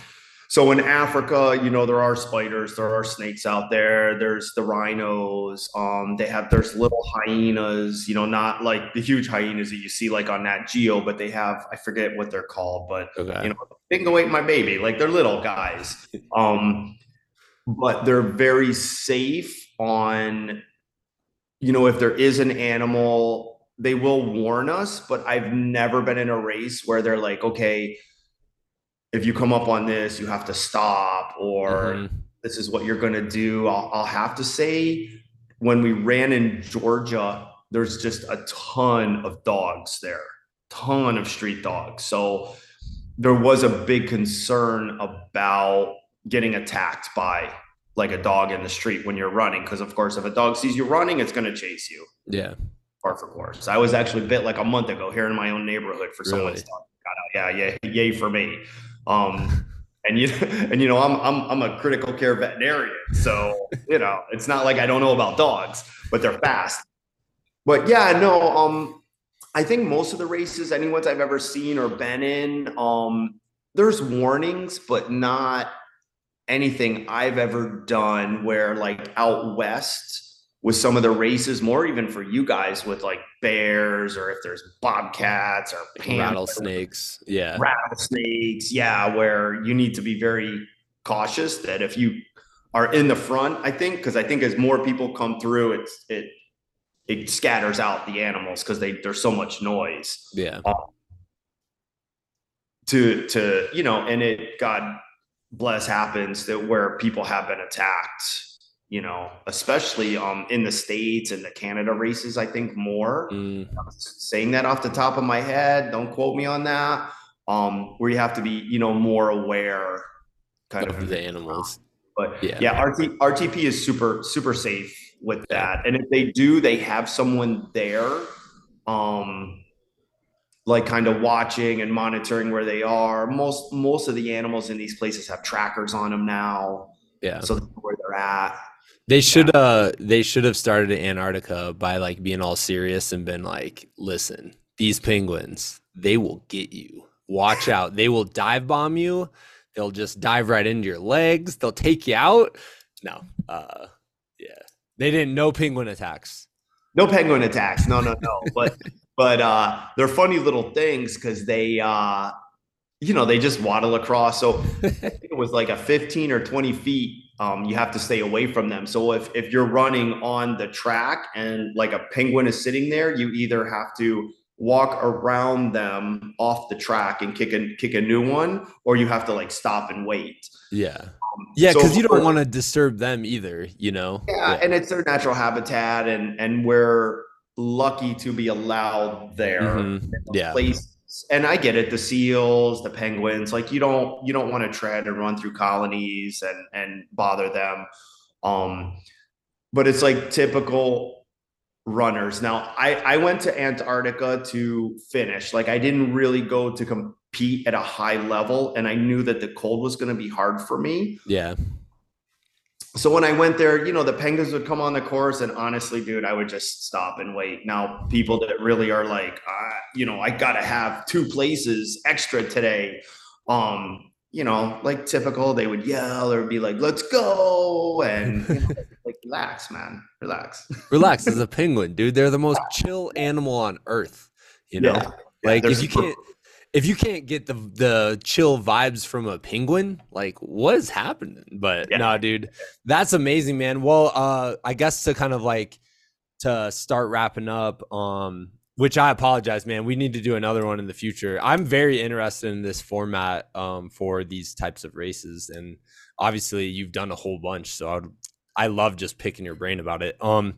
so in Africa, you know, there are spiders, there are snakes out there. There's the rhinos. Um, they have there's little hyenas. You know, not like the huge hyenas that you see like on Nat Geo, but they have I forget what they're called, but okay. you know, they can go eat my baby. Like they're little guys. Um, but they're very safe on. You know, if there is an animal they will warn us, but I've never been in a race where they're like, okay, if you come up on this, you have to stop, or mm-hmm. this is what you're going to do. I'll, I'll have to say, when we ran in Georgia, there's just a ton of dogs there, ton of street dogs. So there was a big concern about getting attacked by like a dog in the street when you're running. Because, of course, if a dog sees you running, it's going to chase you. Yeah par for course. I was actually bit like a month ago here in my own neighborhood for someone's dog. Yeah, yeah, yay for me. Um, and you and you know I'm I'm I'm a critical care veterinarian, so you know it's not like I don't know about dogs, but they're fast. But yeah, no, um, I think most of the races, anyone's I've ever seen or been in, um, there's warnings, but not anything I've ever done where like out west with some of the races, more even for you guys with like bears or if there's bobcats or rattlesnakes. Yeah. Rattlesnakes. Yeah. Where you need to be very cautious that if you are in the front, I think, because I think as more people come through, it's, it, it scatters out the animals because they there's so much noise. Yeah. Um, to to you know, and it God less happens that where people have been attacked you know, especially um in the states and the Canada races, I think more. Mm. saying that off the top of my head, don't quote me on that. Um, where you have to be, you know, more aware, kind of, of the animals. But yeah, yeah, RT, RTP is super super safe with that, and if they do, they have someone there, um, like kind of watching and monitoring where they are. Most most of the animals in these places have trackers on them now. Yeah, so where they're at. They should yeah. uh they should have started in Antarctica by like being all serious and been like, listen, these penguins, they will get you. Watch out. They will dive bomb you. They'll just dive right into your legs. They'll take you out. No. Uh yeah. They didn't no penguin attacks. No penguin attacks. No, no, no. But but uh they're funny little things because they uh you know, they just waddle across. So it was like a 15 or 20 feet. Um, you have to stay away from them. So if, if you're running on the track and like a penguin is sitting there, you either have to walk around them off the track and kick a kick a new one, or you have to like stop and wait. Yeah. Um, yeah, because so you don't want to disturb them either, you know. Yeah, yeah, and it's their natural habitat, and and we're lucky to be allowed there. Mm-hmm. Yeah. Place and I get it, the seals, the penguins, like you don't you don't want to tread and run through colonies and and bother them. Um, but it's like typical runners. Now, I I went to Antarctica to finish. Like I didn't really go to compete at a high level, and I knew that the cold was going to be hard for me. Yeah so when I went there, you know, the penguins would come on the course, and honestly, dude, I would just stop and wait. Now, people that really are like, uh, you know, I gotta have two places extra today. Um, you know, like typical, they would yell or be like, "Let's go," and you know, like, relax, man, relax. relax. As a penguin, dude, they're the most chill animal on earth. You know, yeah. like yeah, if you can't if you can't get the the chill vibes from a penguin, like what is happening? But yeah. no, dude, that's amazing, man. Well, uh, I guess to kind of like to start wrapping up, um, which I apologize, man. We need to do another one in the future. I'm very interested in this format um, for these types of races, and obviously you've done a whole bunch, so I'd, I love just picking your brain about it. Um,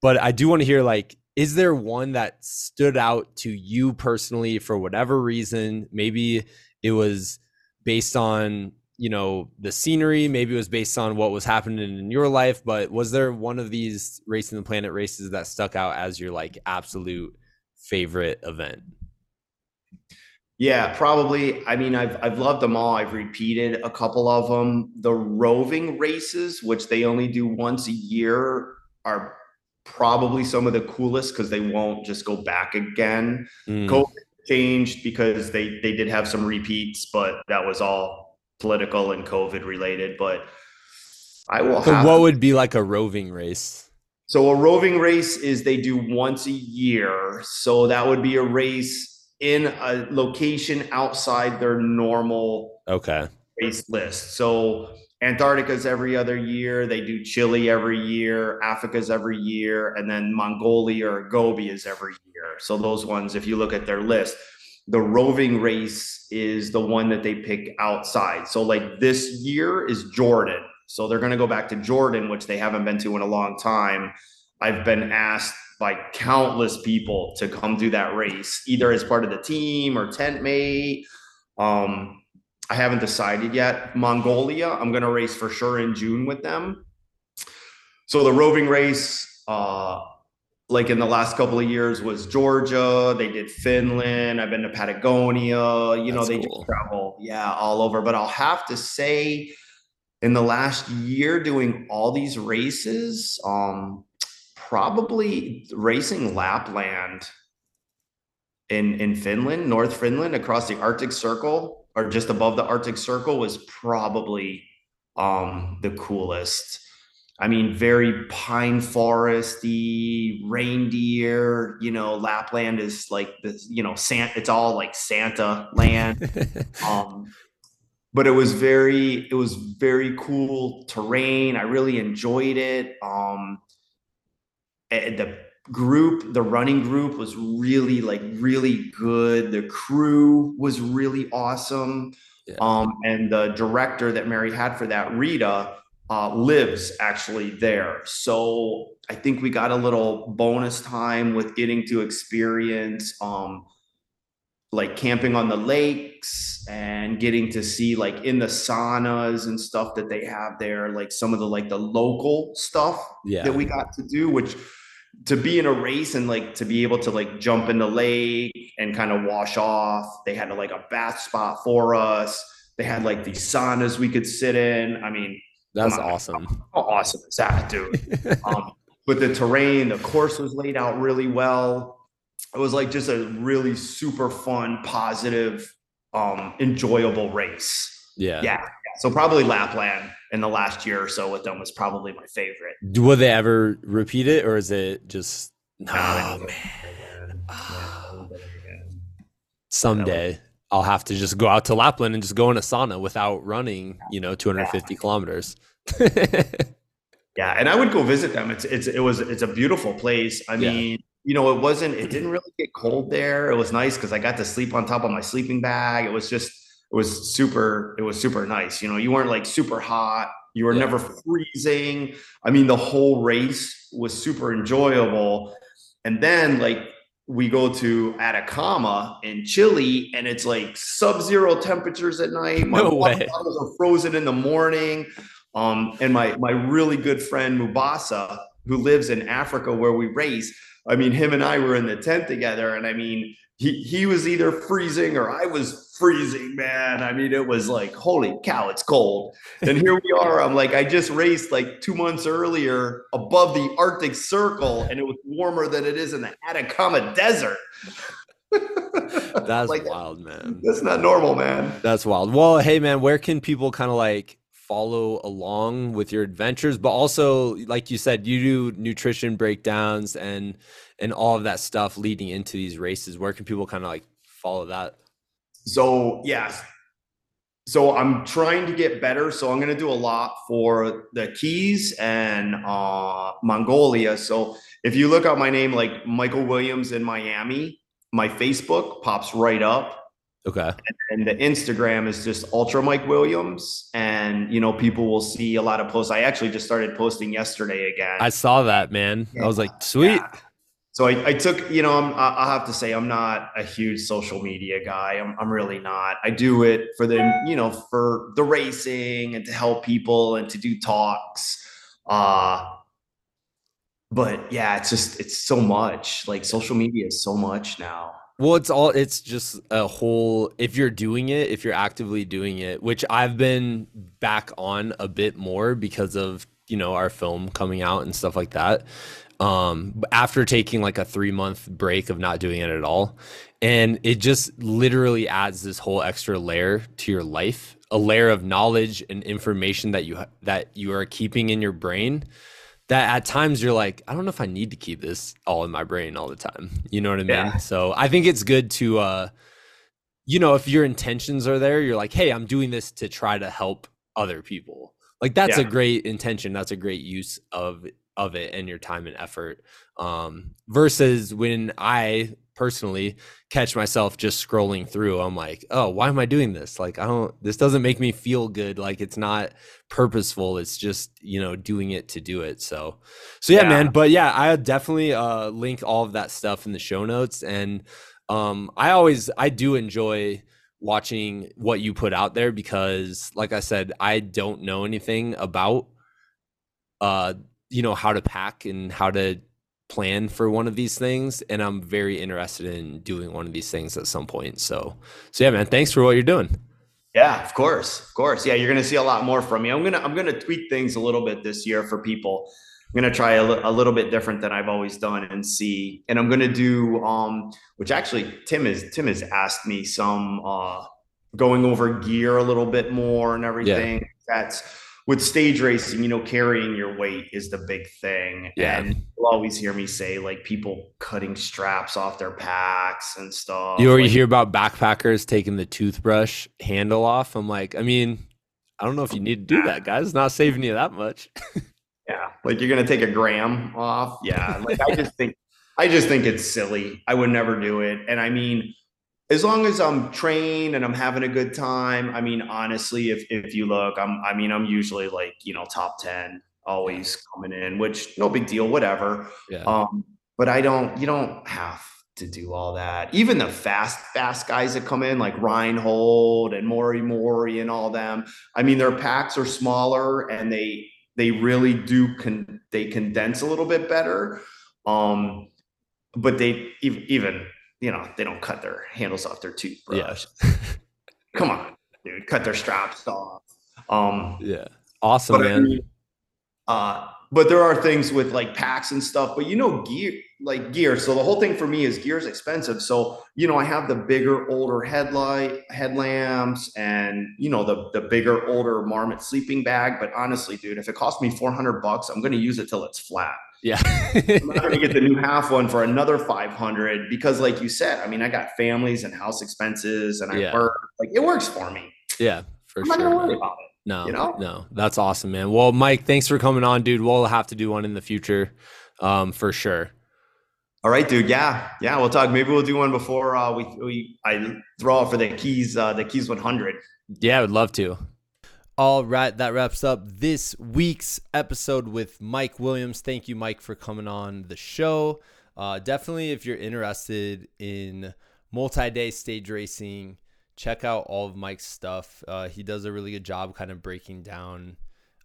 but I do want to hear like is there one that stood out to you personally for whatever reason? Maybe it was based on you know the scenery maybe it was based on what was happening in your life but was there one of these racing the planet races that stuck out as your like absolute favorite event? Yeah probably. I mean i've i've loved them all. I've repeated a couple of them the roving races which they only do once a year are probably some of the coolest because they won't just go back again. Mm. COVID changed because they they did have some repeats, but that was all political and COVID related. But I will. So what would be like a roving race? So a roving race is they do once a year. So that would be a race in a location outside their normal okay race list. So Antarctica's every other year. They do Chile every year. Africa's every year. And then Mongolia or Gobi is every year. So those ones, if you look at their list, the roving race is the one that they pick outside. So like this year is Jordan. So they're going to go back to Jordan, which they haven't been to in a long time. I've been asked by countless people to come do that race, either as part of the team or tent mate. Um, I haven't decided yet. Mongolia, I'm going to race for sure in June with them. So the roving race, uh, like in the last couple of years, was Georgia. They did Finland. I've been to Patagonia. You That's know, they cool. just travel, yeah, all over. But I'll have to say, in the last year, doing all these races, um, probably racing Lapland in in Finland, North Finland, across the Arctic Circle or just above the Arctic Circle was probably um, the coolest. I mean, very pine foresty, reindeer. You know, Lapland is like this. You know, Santa. It's all like Santa land. um, but it was very, it was very cool terrain. I really enjoyed it. Um, the group the running group was really like really good the crew was really awesome Yeah. Um, and the director that Mary had for that, Rita, uh, lives actually there. So I think we got a little bonus time with getting to experience um, like camping on the lakes and getting to see like in the saunas and stuff that they have there, like some of the like the local stuff yeah. that we got to do, which to be in a race and like to be able to like jump in the lake and kind of wash off. They had like a bath spot for us. They had like these saunas we could sit in. I mean, that's awesome. How awesome is that, dude? um, but the terrain, the course was laid out really well. It was like just a really super fun, positive, um, enjoyable race. Yeah. Yeah. yeah. So probably Lapland in the last year or so with them was probably my favorite. Will they ever repeat it or is it just no oh, man. Oh. Someday. I'll have to just go out to Lapland and just go in a sauna without running, you know, 250 yeah. kilometers. yeah, and I would go visit them. It's it's it was it's a beautiful place. I yeah. mean, you know, it wasn't it didn't really get cold there. It was nice because I got to sleep on top of my sleeping bag. It was just it was super it was super nice. You know, you weren't like super hot. You were yeah. never freezing. I mean, the whole race was super enjoyable. And then like we go to Atacama in Chile and it's like sub-zero temperatures at night. My no way. bottles are frozen in the morning. Um, and my my really good friend Mubasa, who lives in Africa where we race, I mean, him and I were in the tent together, and I mean, he he was either freezing or I was freezing, man. I mean, it was like, holy cow, it's cold. And here we are. I'm like, I just raced like two months earlier above the Arctic Circle, and it was warmer than it is in the Atacama Desert. that's like, wild, man. That's not normal, man. That's wild. Well, hey, man, where can people kind of like follow along with your adventures but also like you said you do nutrition breakdowns and and all of that stuff leading into these races where can people kind of like follow that so yeah so i'm trying to get better so i'm going to do a lot for the keys and uh mongolia so if you look up my name like michael williams in miami my facebook pops right up Okay. And, the Instagram is just Ultra Mike Williams, and you know people will see a lot of posts. I actually just started posting yesterday again. I saw that, man. Yeah. I was like, sweet. Yeah. So I, I, took, you know, I'm, I have to say I'm not a huge social media guy. I'm, I'm really not. I do it for the, you know, for the racing and to help people and to do talks. Uh, but yeah, it's just it's so much. Like social media is so much now. Well, it's all it's just a whole if you're doing it, if you're actively doing it, which I've been back on a bit more because of, you know, our film coming out and stuff like that. Um after taking like a 3 month break of not doing it at all. And it just literally adds this whole extra layer to your life, a layer of knowledge and information that you that you are keeping in your brain that at times you're like, I don't know if I need to keep this all in my brain all the time. You know what I mean? Yeah. So I think it's good to, uh, you know, if your intentions are there, you're like, hey, I'm doing this to try to help other people. Like that's yeah. a great intention. That's a great use of of it and your time and effort. Um, versus when I personally catch myself just scrolling through i'm like oh why am i doing this like i don't this doesn't make me feel good like it's not purposeful it's just you know doing it to do it so so yeah, yeah. man but yeah i definitely uh link all of that stuff in the show notes and um i always i do enjoy watching what you put out there because like i said i don't know anything about uh you know how to pack and how to plan for one of these things and i'm very interested in doing one of these things at some point. So so yeah man thanks for what you're doing. Yeah of course of course. Yeah you're gonna see a lot more from me. I'm gonna i'm gonna tweak things a little bit this year for people. I'm gonna try a, a little bit different than i've always done and see and i'm gonna do um which actually tim is tim has asked me some uh going over gear a little bit more and everything. Yeah. that's with stage racing, you know, carrying your weight is the big thing. Yeah. And you'll always hear me say like people cutting straps off their packs and stuff. You already like, hear about backpackers taking the toothbrush handle off. I'm like, I mean, I don't know if you need to do that, guys. It's not saving you that much. yeah. Like you're gonna take a gram off. Yeah. Like I just think I just think it's silly. I would never do it. And I mean, as long as I'm trained and I'm having a good time, I mean, honestly, if if you look, I'm I mean, I'm usually like, you know, top 10 always coming in, which no big deal, whatever. Yeah. Um, but I don't you don't have to do all that. Even the fast, fast guys that come in, like Reinhold and Mori Mori and all them. I mean, their packs are smaller and they they really do con they condense a little bit better. Um, but they even you know they don't cut their handles off their toothbrush. Yeah. Come on, dude, cut their straps off. Um, yeah, awesome, man. I mean, uh, but there are things with like packs and stuff. But you know, gear like gear. So the whole thing for me is gear is expensive. So you know, I have the bigger, older headlight headlamps, and you know the the bigger, older Marmot sleeping bag. But honestly, dude, if it costs me four hundred bucks, I'm going to use it till it's flat. Yeah. I'm not going to get the new half one for another 500 because like you said, I mean, I got families and house expenses and I yeah. work like it works for me. Yeah, for I'm sure. not going to worry about it. No, you know? no, that's awesome, man. Well, Mike, thanks for coming on, dude. We'll have to do one in the future, um, for sure. All right, dude. Yeah, yeah. We'll talk. Maybe we'll do one before uh, we we I throw out for the keys uh, the keys 100. Yeah, I would love to. All right, that wraps up this week's episode with Mike Williams. Thank you, Mike, for coming on the show. Uh, definitely, if you're interested in multi-day stage racing check out all of Mike's stuff. Uh, he does a really good job kind of breaking down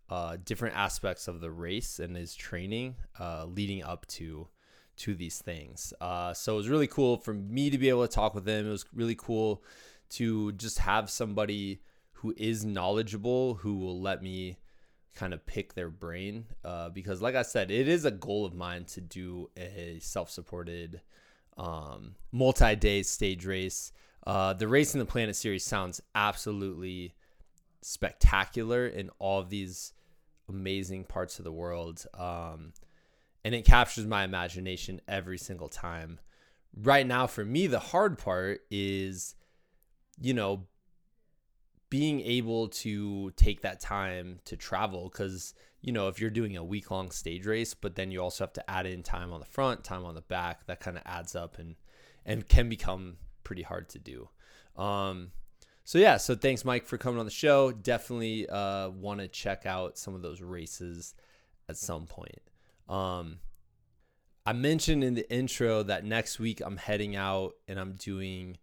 uh, different aspects of the race and his training uh, leading up to to these things. Uh, so it was really cool for me to be able to talk with him. It was really cool to just have somebody who is knowledgeable who will let me kind of pick their brain uh, because like i said it is a goal of mine to do a self-supported um, multi-day stage race uh, the Racing the Planet series sounds absolutely spectacular in all of these amazing parts of the world. Um, and it captures my imagination every single time. Right now, for me, the hard part is, you know, being able to take that time to travel because you know if you're doing a week long stage race but then you also have to add in time on the front time on the back that kind of adds up and and can become pretty hard to do. Um, so yeah, so thanks Mike for coming on the show. Definitely uh, want to check out some of those races at some point. Um, I mentioned in the intro that next week I'm heading out and I'm doing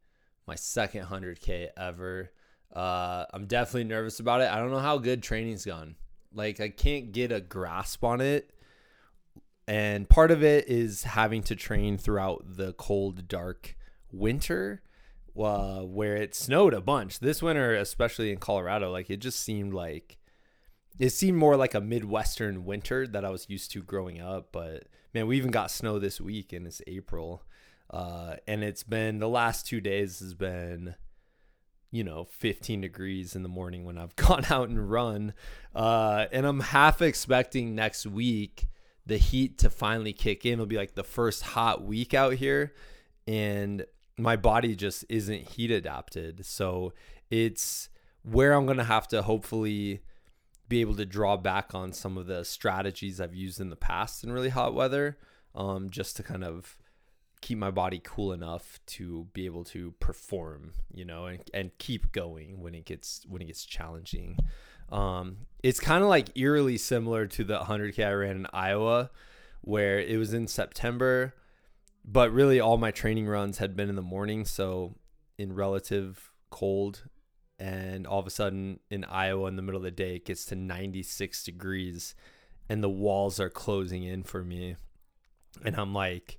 my second 100k ever. Uh, I'm definitely nervous about it. I don't know how good training's gone. Like I can't get a grasp on it. And part of it is having to train throughout the cold, dark winter uh, where it snowed a bunch. This winter, especially in Colorado, like it just seemed like it seemed more like a Midwestern winter that I was used to growing up. But man, we even got snow this week and it's April. Uh, and it's been the last two days has been, you know, 15 degrees in the morning when I've gone out and run. Uh, and I'm half expecting next week the heat to finally kick in. It'll be like the first hot week out here and my body just isn't heat adapted. So it's where I'm going to have to hopefully be able to draw back on some of the strategies I've used in the past in really hot weather, um, just to kind of keep my body cool enough to be able to perform, you know, and, and keep going when it gets when it gets challenging. Um, it's kind of like eerily similar to the 100k I ran in Iowa, where it was in September but really all my training runs had been in the morning so in relative cold and all of a sudden in Iowa in the middle of the day it gets to 96 degrees and the walls are closing in for me. And I'm like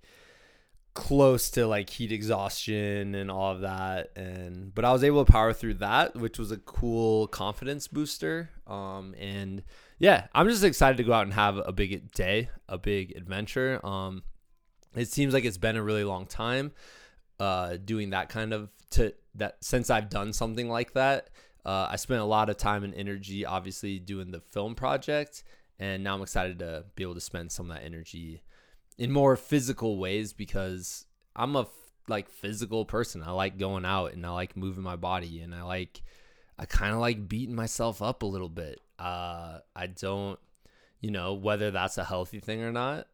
close to like heat exhaustion and all of that and but I was able to power through that which was a cool confidence booster um and yeah I'm just excited to go out and have a big day a big adventure um it seems like it's been a really long time uh, doing that kind of to that since I've done something like that. Uh, I spent a lot of time and energy, obviously, doing the film project, and now I'm excited to be able to spend some of that energy in more physical ways because I'm a like physical person. I like going out and I like moving my body and I like I kind of like beating myself up a little bit. Uh, I don't, you know, whether that's a healthy thing or not.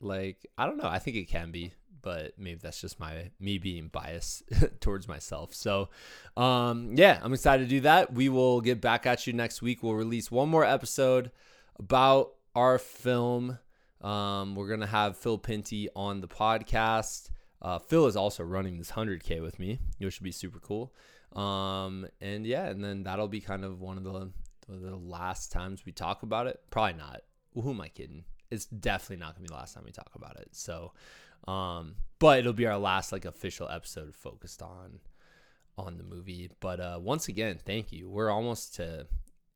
Like, I don't know. I think it can be, but maybe that's just my me being biased towards myself. So, um, yeah, I'm excited to do that. We will get back at you next week. We'll release one more episode about our film. Um, we're gonna have Phil Pinty on the podcast. Uh, Phil is also running this 100k with me, which should be super cool. Um, and yeah, and then that'll be kind of one of the the last times we talk about it. Probably not. Well, who am I kidding? It's definitely not gonna be the last time we talk about it. So, um, but it'll be our last like official episode focused on on the movie. But uh, once again, thank you. We're almost to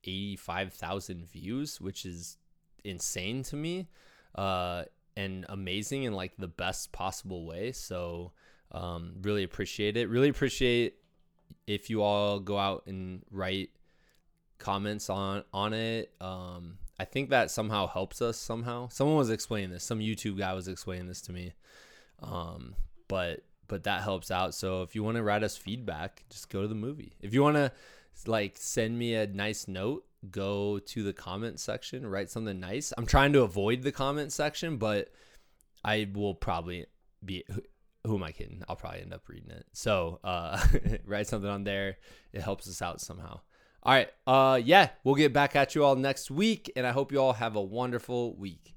eighty five thousand views, which is insane to me, uh, and amazing in like the best possible way. So, um, really appreciate it. Really appreciate if you all go out and write comments on on it. Um, I think that somehow helps us somehow. Someone was explaining this. Some YouTube guy was explaining this to me. Um, but but that helps out. So if you want to write us feedback, just go to the movie. If you want to like send me a nice note, go to the comment section, write something nice. I'm trying to avoid the comment section, but I will probably be who am I kidding? I'll probably end up reading it. So uh, write something on there. It helps us out somehow. All right. Uh, yeah, we'll get back at you all next week, and I hope you all have a wonderful week.